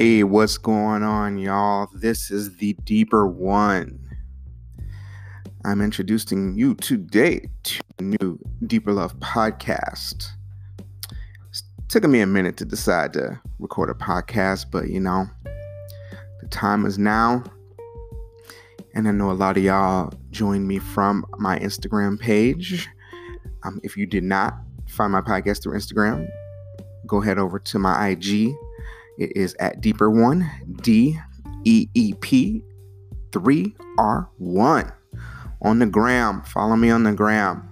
Hey, what's going on, y'all? This is the Deeper One. I'm introducing you today to a new Deeper Love podcast. It's taken me a minute to decide to record a podcast, but you know, the time is now. And I know a lot of y'all joined me from my Instagram page. Um, if you did not find my podcast through Instagram, go head over to my IG it is at Deeper One, D E E P 3 R 1 on the gram. Follow me on the gram.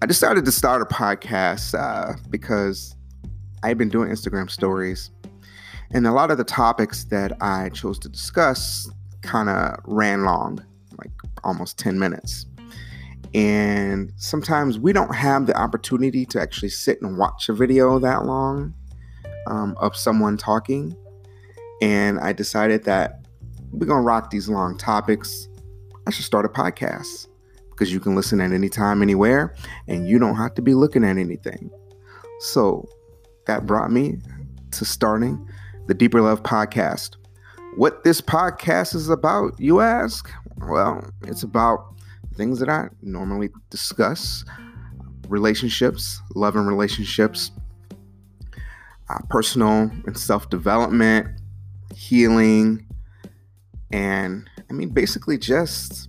I decided to start a podcast uh, because I've been doing Instagram stories, and a lot of the topics that I chose to discuss kind of ran long, like almost 10 minutes. And sometimes we don't have the opportunity to actually sit and watch a video that long um, of someone talking. And I decided that we're to rock these long topics. I should start a podcast because you can listen at any time, anywhere, and you don't have to be looking at anything. So that brought me to starting the Deeper Love podcast. What this podcast is about, you ask? Well, it's about things that I normally discuss relationships, love and relationships, uh, personal and self development, healing, and I mean, basically just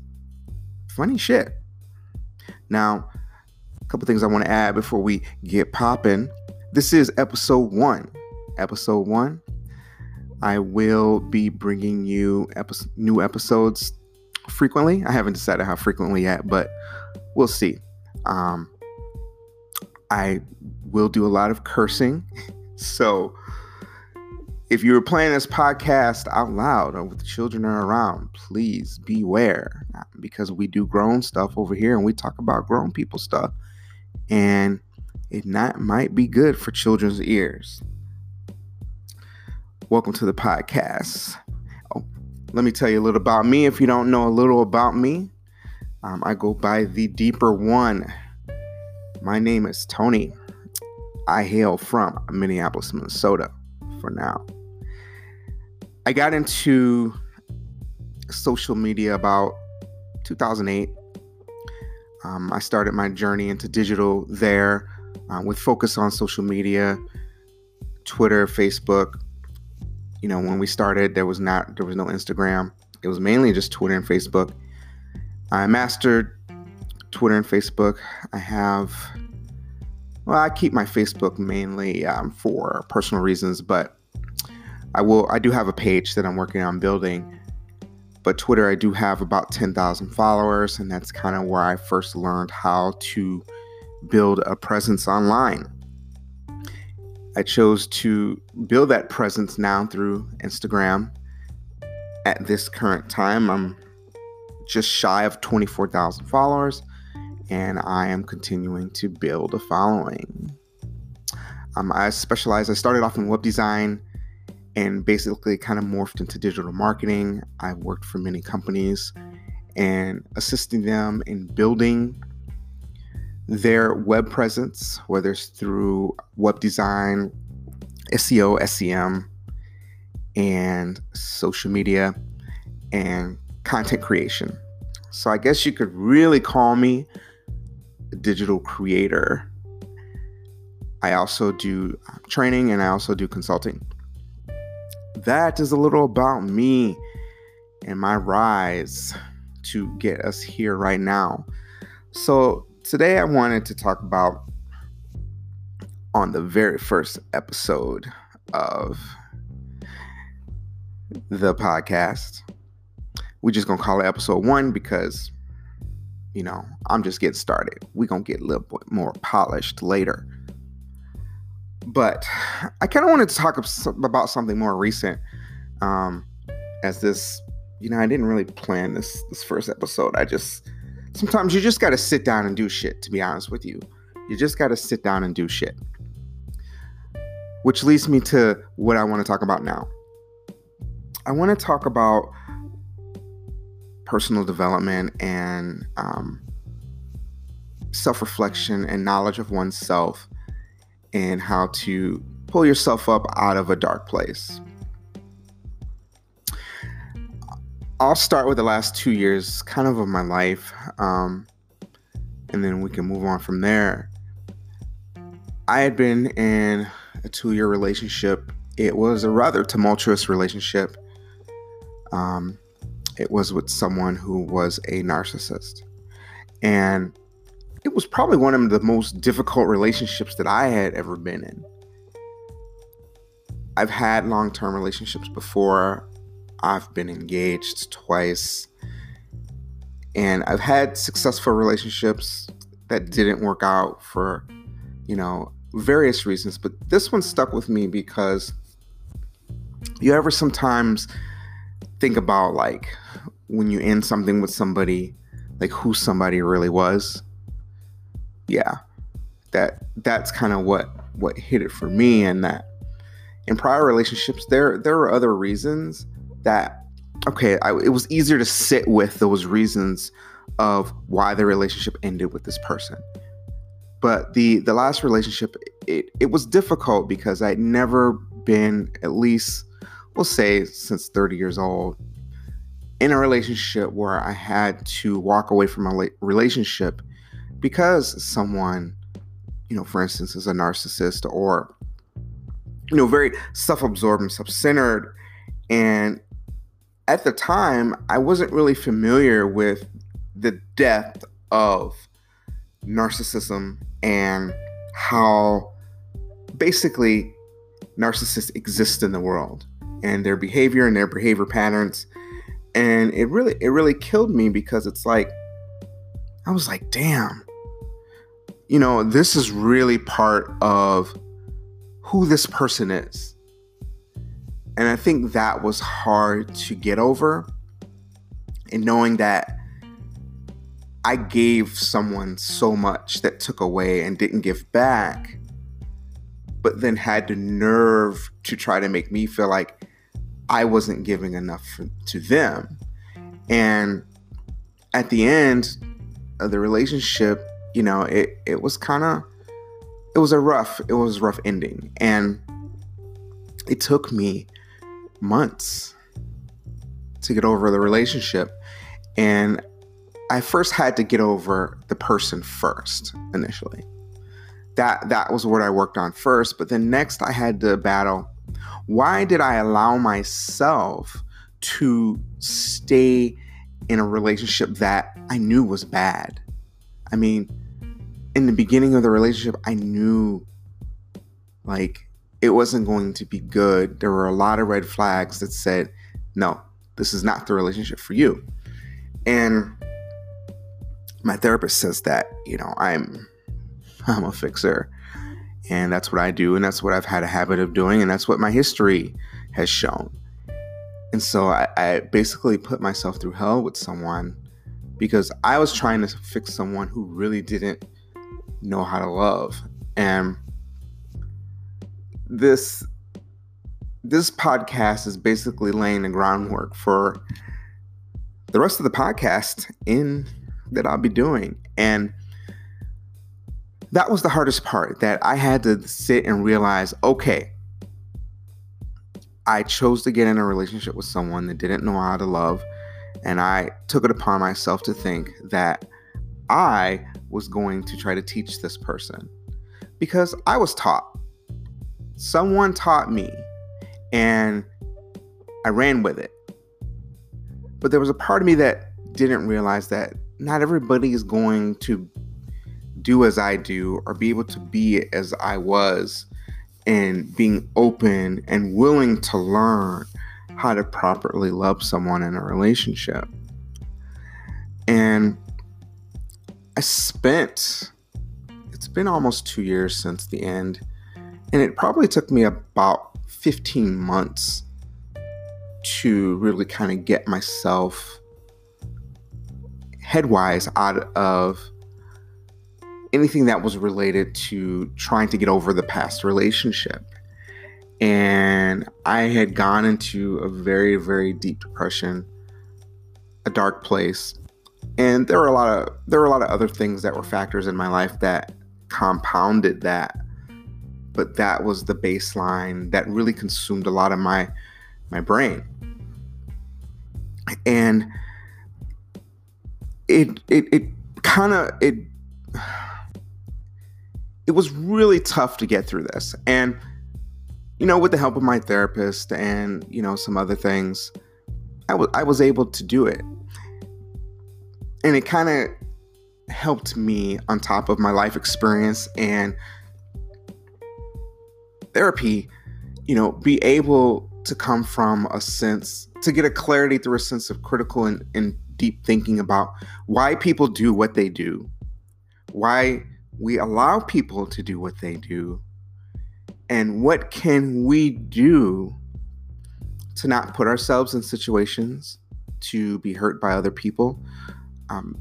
funny shit. Now, a couple things I want to add before we get popping. This is episode one. Episode one. I will be bringing you new episodes frequently. I haven't decided how frequently yet, but we'll see. Um, I will do a lot of cursing So if you were playing this podcast out loud or with the children are around, please beware because we do grown stuff over here and we talk about grown people stuff. And it not might be good for children's ears. Welcome to the podcast. Oh, let me tell you a little about me. If you don't know a little about me, um, I go by the Deeper One. My name is Tony. I hail from Minneapolis, Minnesota for now. I got into social media about 2008. Um, I started my journey into digital there uh, with focus on social media, Twitter, Facebook. You know, when we started, there was not there was no Instagram. It was mainly just Twitter and Facebook. I mastered Twitter and Facebook. I have well, I keep my Facebook mainly um, for personal reasons, but I will. I do have a page that I'm working on building. But Twitter, I do have about 10,000 followers, and that's kind of where I first learned how to build a presence online. I chose to build that presence now through Instagram. At this current time, I'm just shy of 24,000 followers and I am continuing to build a following. Um, I specialize, I started off in web design and basically kind of morphed into digital marketing. I've worked for many companies and assisting them in building their web presence, whether it's through web design, SEO, SEM, and social media and content creation. So I guess you could really call me digital creator. I also do uh, training and I also do consulting. That is a little about me and my rise to get us here right now. So, today I wanted to talk about on the very first episode of the podcast. We're just going to call it episode one because you know, I'm just getting started. We're going to get a little bit more polished later. But I kind of wanted to talk about something more recent. Um, as this, you know, I didn't really plan this this first episode. I just sometimes you just got to sit down and do shit. To be honest with you, you just got to sit down and do shit. Which leads me to what I want to talk about now. I want to talk about personal development and um, self reflection and knowledge of oneself and how to pull yourself up out of a dark place. I'll start with the last two years, kind of, of my life, um, and then we can move on from there. I had been in a two year relationship. It was a rather tumultuous relationship. Um, it was with someone who was a narcissist. And it was probably one of the most difficult relationships that I had ever been in. I've had long term relationships before. I've been engaged twice. And I've had successful relationships that didn't work out for, you know, various reasons. But this one stuck with me because you ever sometimes think about like when you end something with somebody, like who somebody really was. Yeah. That that's kind of what what hit it for me and that in prior relationships there there were other reasons that okay I, it was easier to sit with those reasons of why the relationship ended with this person but the the last relationship it, it was difficult because i'd never been at least we'll say since 30 years old in a relationship where i had to walk away from a relationship because someone you know for instance is a narcissist or you know, very self-absorbed and self-centered. And at the time, I wasn't really familiar with the depth of narcissism and how basically narcissists exist in the world and their behavior and their behavior patterns and it really it really killed me because it's like i was like damn you know this is really part of who this person is. And I think that was hard to get over. And knowing that I gave someone so much that took away and didn't give back, but then had the nerve to try to make me feel like I wasn't giving enough to them. And at the end of the relationship, you know, it, it was kind of it was a rough it was a rough ending. And it took me months to get over the relationship. And i first had to get over the person first initially. That that was what i worked on first. But then next i had to battle why did i allow myself to stay in a relationship that i knew was bad i mean in the beginning of the relationship, I knew like it wasn't going to be good. There were a lot of red flags that said, no, this is not the relationship for you. And my therapist says that, you know, I'm I'm a fixer. And that's what I do, and that's what I've had a habit of doing, and that's what my history has shown. And so I, I basically put myself through hell with someone because I was trying to fix someone who really didn't know how to love. And this this podcast is basically laying the groundwork for the rest of the podcast in that I'll be doing. And that was the hardest part that I had to sit and realize, okay, I chose to get in a relationship with someone that didn't know how to love. And I took it upon myself to think that I was going to try to teach this person because I was taught. Someone taught me and I ran with it. But there was a part of me that didn't realize that not everybody is going to do as I do or be able to be as I was and being open and willing to learn how to properly love someone in a relationship. And I spent, it's been almost two years since the end, and it probably took me about 15 months to really kind of get myself headwise out of anything that was related to trying to get over the past relationship. And I had gone into a very, very deep depression, a dark place. And there were a lot of there were a lot of other things that were factors in my life that compounded that. But that was the baseline that really consumed a lot of my my brain. And it it it kind of it it was really tough to get through this. And you know with the help of my therapist and you know some other things I was was able to do it. And it kind of helped me on top of my life experience and therapy you know be able to come from a sense to get a clarity through a sense of critical and, and deep thinking about why people do what they do why we allow people to do what they do and what can we do to not put ourselves in situations to be hurt by other people um,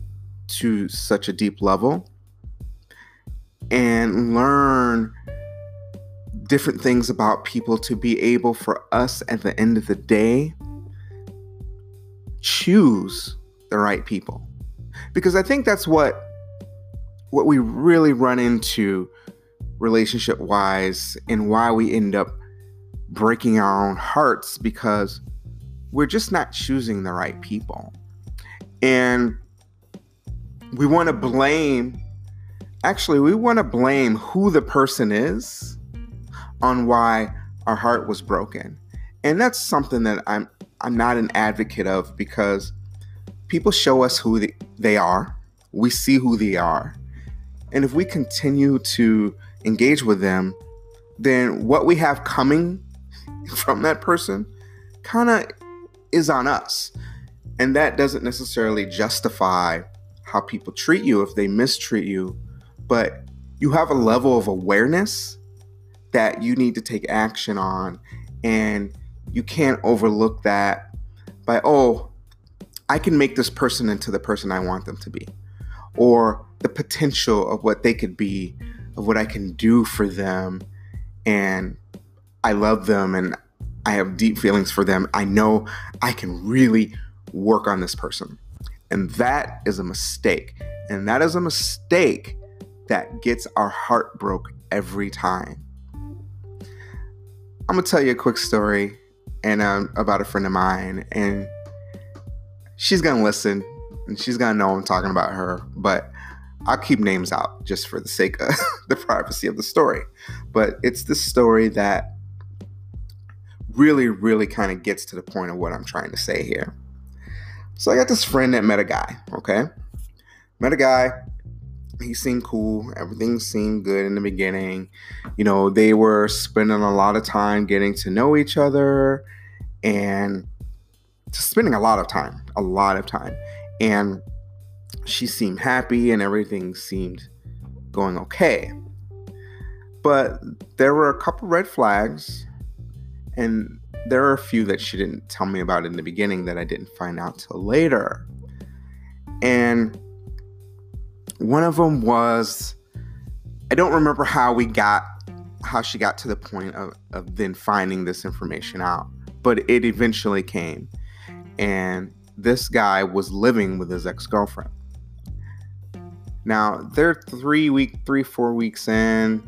to such a deep level and learn different things about people to be able for us at the end of the day choose the right people. Because i think that's what what we really run into relationship wise and why we end up breaking our own hearts because we're just not choosing the right people. And we want to blame, actually, we want to blame who the person is on why our heart was broken. And that's something that I'm I'm not an advocate of because people show us who they, they are. We see who they are. And if we continue to engage with them, then what we have coming from that person kind of is on us. And that doesn't necessarily justify how people treat you if they mistreat you, but you have a level of awareness that you need to take action on. And you can't overlook that by, oh, I can make this person into the person I want them to be. Or the potential of what they could be, of what I can do for them. And I love them and I have deep feelings for them. I know I can really work on this person. And that is a mistake. And that is a mistake that gets our heart broke every time. I'm gonna tell you a quick story and um, about a friend of mine, and she's gonna listen and she's gonna know I'm talking about her. But I'll keep names out just for the sake of the privacy of the story. But it's the story that really, really kind of gets to the point of what I'm trying to say here. So I got this friend that met a guy, okay? Met a guy. He seemed cool. Everything seemed good in the beginning. You know, they were spending a lot of time getting to know each other and just spending a lot of time, a lot of time. And she seemed happy and everything seemed going okay. But there were a couple red flags, and there are a few that she didn't tell me about in the beginning that I didn't find out till later. And one of them was I don't remember how we got how she got to the point of, of then finding this information out, but it eventually came. And this guy was living with his ex-girlfriend. Now they're three week, three four weeks in.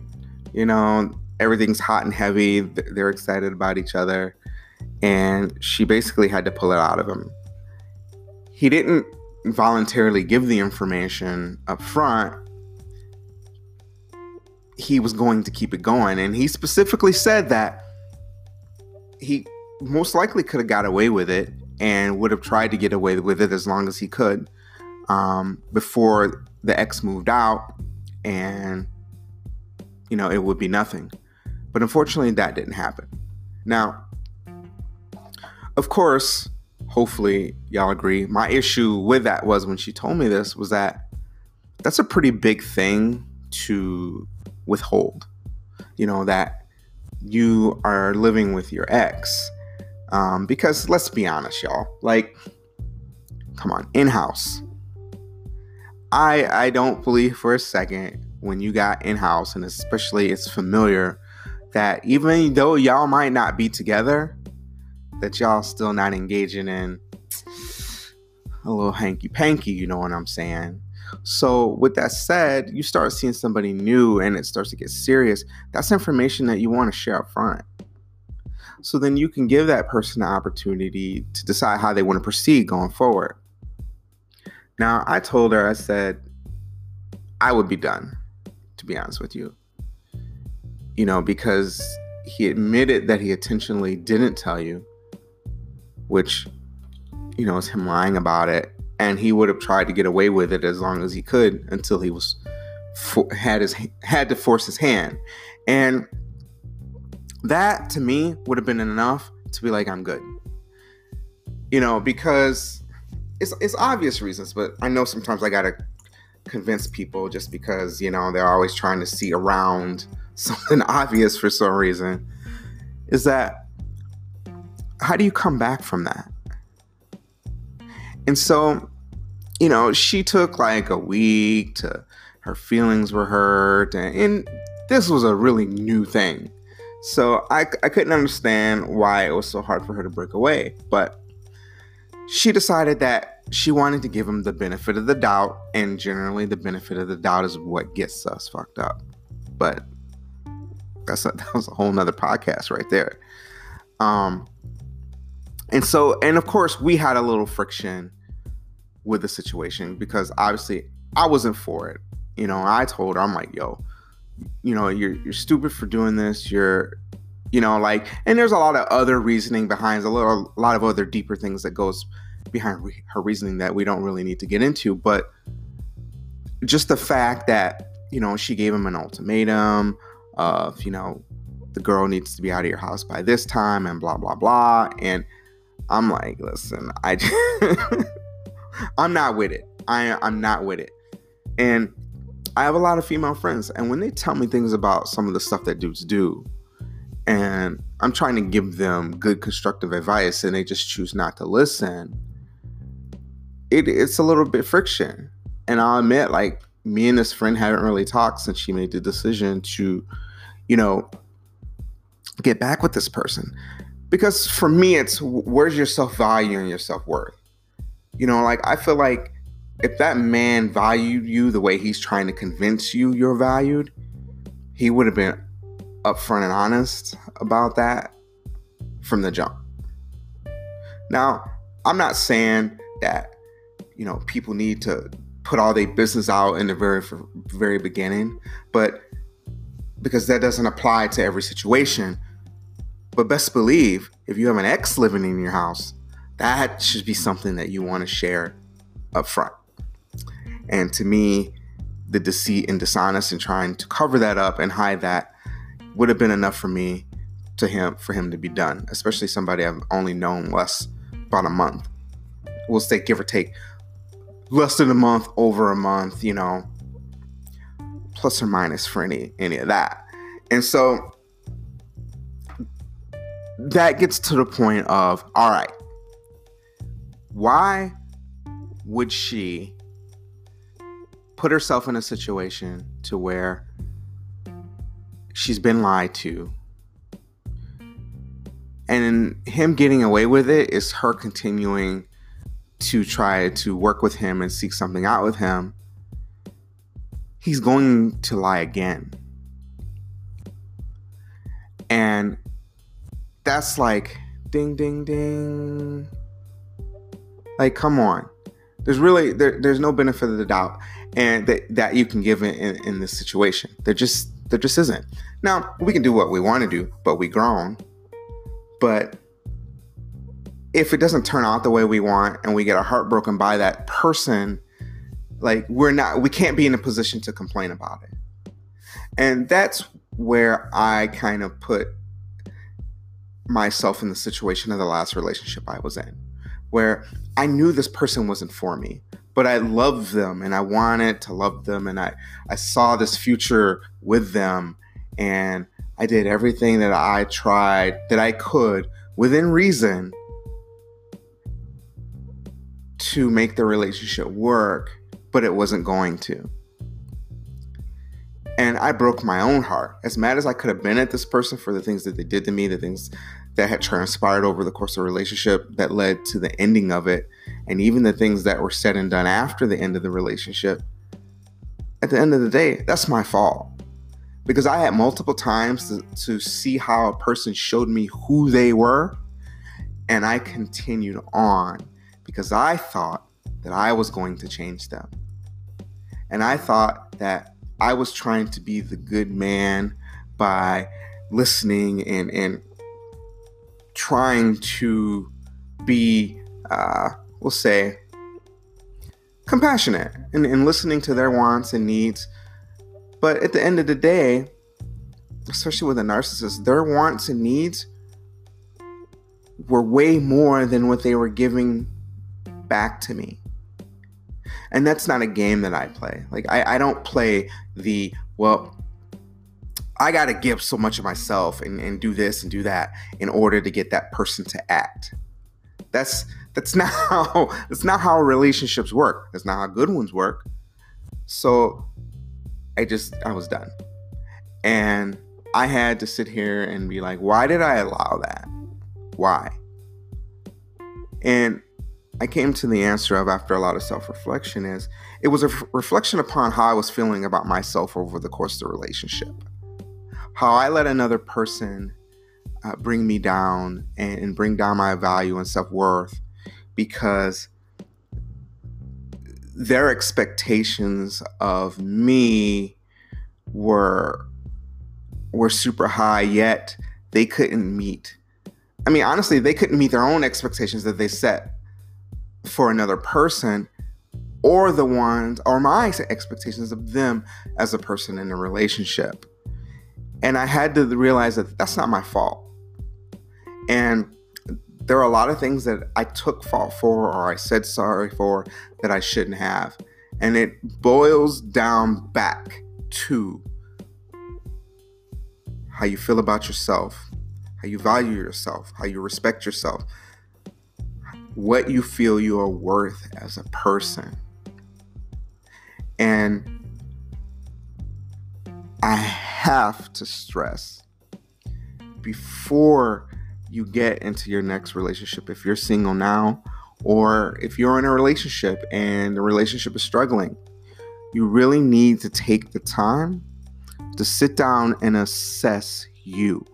You know, everything's hot and heavy. They're excited about each other, and she basically had to pull it out of him. He didn't voluntarily give the information up front. He was going to keep it going, and he specifically said that he most likely could have got away with it and would have tried to get away with it as long as he could um, before the ex moved out and you know it would be nothing. But unfortunately that didn't happen. Now of course hopefully y'all agree my issue with that was when she told me this was that that's a pretty big thing to withhold. You know that you are living with your ex um, because let's be honest y'all like come on in-house I I don't believe for a second when you got in house and especially it's familiar that even though y'all might not be together, that y'all still not engaging in a little hanky panky, you know what I'm saying? So, with that said, you start seeing somebody new and it starts to get serious. That's information that you want to share up front. So then you can give that person the opportunity to decide how they want to proceed going forward. Now, I told her, I said, I would be done, to be honest with you. You know, because he admitted that he intentionally didn't tell you, which, you know, is him lying about it. And he would have tried to get away with it as long as he could until he was had his had to force his hand. And that to me would have been enough to be like, I'm good. You know, because it's it's obvious reasons, but I know sometimes I gotta convince people just because, you know, they're always trying to see around something obvious for some reason. Is that how do you come back from that? And so, you know, she took like a week to her feelings were hurt and, and this was a really new thing so I, I couldn't understand why it was so hard for her to break away. But she decided that she wanted to give him the benefit of the doubt. And generally, the benefit of the doubt is what gets us fucked up. But that's a, that was a whole nother podcast right there. Um, and so, and of course, we had a little friction with the situation because obviously I wasn't for it. You know, I told her, I'm like, yo, you know you're you're stupid for doing this you're you know like and there's a lot of other reasoning behind a little a lot of other deeper things that goes behind re- her reasoning that we don't really need to get into but just the fact that you know she gave him an ultimatum of you know the girl needs to be out of your house by this time and blah blah blah and i'm like listen i i'm not with it. I i'm not with it. And I have a lot of female friends, and when they tell me things about some of the stuff that dudes do, and I'm trying to give them good constructive advice, and they just choose not to listen, it, it's a little bit friction. And I'll admit, like, me and this friend haven't really talked since she made the decision to, you know, get back with this person. Because for me, it's where's your self value and your self worth? You know, like, I feel like if that man valued you the way he's trying to convince you you're valued, he would have been upfront and honest about that from the jump. Now, I'm not saying that you know people need to put all their business out in the very very beginning, but because that doesn't apply to every situation. But best believe if you have an ex living in your house, that should be something that you want to share up front. And to me, the deceit and dishonest and trying to cover that up and hide that would have been enough for me to him for him to be done, especially somebody I've only known less about a month. We'll say give or take less than a month, over a month, you know, plus or minus for any any of that. And so that gets to the point of all right, why would she put herself in a situation to where she's been lied to. And him getting away with it is her continuing to try to work with him and seek something out with him. He's going to lie again. And that's like ding ding ding. Like come on. There's really there, there's no benefit of the doubt and that, that you can give in, in, in this situation. There just there just isn't. Now we can do what we want to do, but we grown. But if it doesn't turn out the way we want and we get our heart broken by that person, like we're not we can't be in a position to complain about it. And that's where I kind of put myself in the situation of the last relationship I was in, where I knew this person wasn't for me but I love them and I wanted to love them and I, I saw this future with them and I did everything that I tried that I could within reason to make the relationship work, but it wasn't going to. And I broke my own heart. As mad as I could have been at this person for the things that they did to me, the things that had transpired over the course of the relationship that led to the ending of it, and even the things that were said and done after the end of the relationship, at the end of the day, that's my fault. because I had multiple times to, to see how a person showed me who they were, and I continued on because I thought that I was going to change them. And I thought that I was trying to be the good man by listening and, and trying to be, uh, we'll say, compassionate and, and listening to their wants and needs. But at the end of the day, especially with a narcissist, their wants and needs were way more than what they were giving back to me. And that's not a game that I play. Like, I, I don't play the, well, I got to give so much of myself and, and do this and do that in order to get that person to act. That's that's not how that's not how relationships work. That's not how good ones work. So I just I was done. And I had to sit here and be like, why did I allow that? Why? And I came to the answer of after a lot of self-reflection is it was a f- reflection upon how I was feeling about myself over the course of the relationship. How I let another person uh, bring me down and, and bring down my value and self-worth because their expectations of me were were super high yet they couldn't meet. I mean honestly they couldn't meet their own expectations that they set for another person or the ones or my expectations of them as a person in a relationship. And i had to realize that that's not my fault and there are a lot of things that I took fault for or I said sorry for that I shouldn't have. And it boils down back to how you feel about yourself, how you value yourself, how you respect yourself, what you feel you are worth as a person. And I have to stress before you get into your next relationship if you're single now or if you're in a relationship and the relationship is struggling. You really need to take the time to sit down and assess you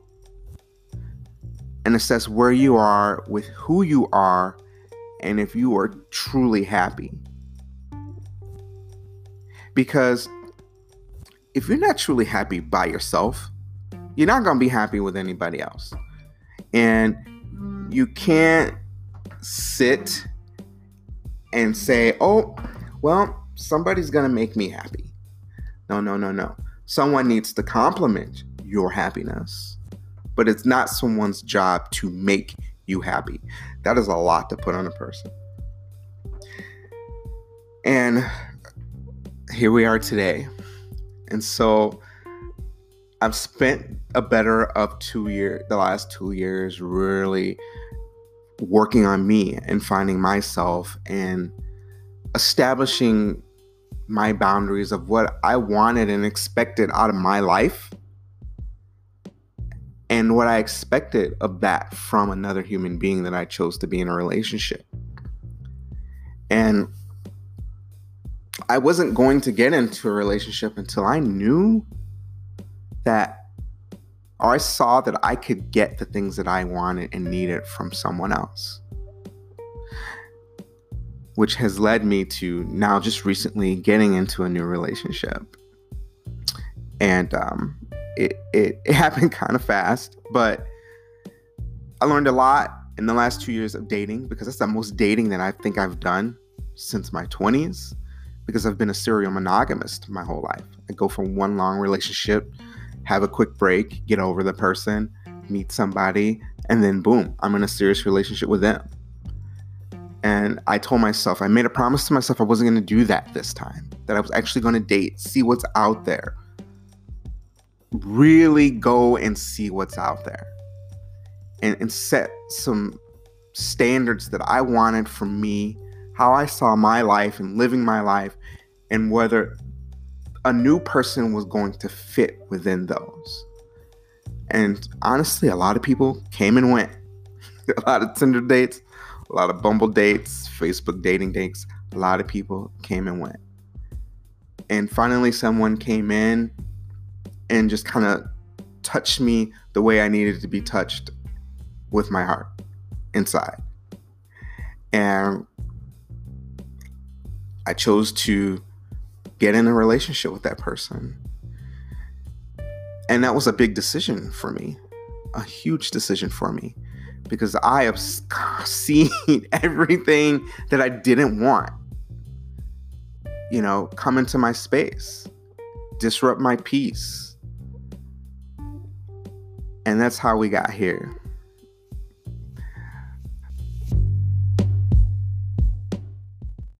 and assess where you are with who you are and if you are truly happy. Because if you're not truly happy by yourself, you're not going to be happy with anybody else. And you can't sit and say, oh, well, somebody's going to make me happy. No, no, no, no. Someone needs to complement your happiness, but it's not someone's job to make you happy. That is a lot to put on a person. And here we are today. And so I've spent a better of two years, the last two years, really working on me and finding myself and establishing my boundaries of what I wanted and expected out of my life and what I expected of that from another human being that I chose to be in a relationship. And I wasn't going to get into a relationship until I knew that or I saw that I could get the things that I wanted and needed from someone else. Which has led me to now just recently getting into a new relationship. And um, it, it, it happened kind of fast, but I learned a lot in the last two years of dating because that's the most dating that I think I've done since my 20s because I've been a serial monogamist my whole life. I go from one long relationship have a quick break, get over the person, meet somebody, and then boom, I'm in a serious relationship with them. And I told myself, I made a promise to myself I wasn't going to do that this time, that I was actually going to date, see what's out there. Really go and see what's out there and, and set some standards that I wanted for me, how I saw my life and living my life, and whether a new person was going to fit within those. And honestly, a lot of people came and went. a lot of Tinder dates, a lot of Bumble dates, Facebook dating dates. A lot of people came and went. And finally, someone came in and just kind of touched me the way I needed to be touched with my heart inside. And I chose to get in a relationship with that person. And that was a big decision for me, a huge decision for me, because I have seen everything that I didn't want, you know, come into my space, disrupt my peace. And that's how we got here.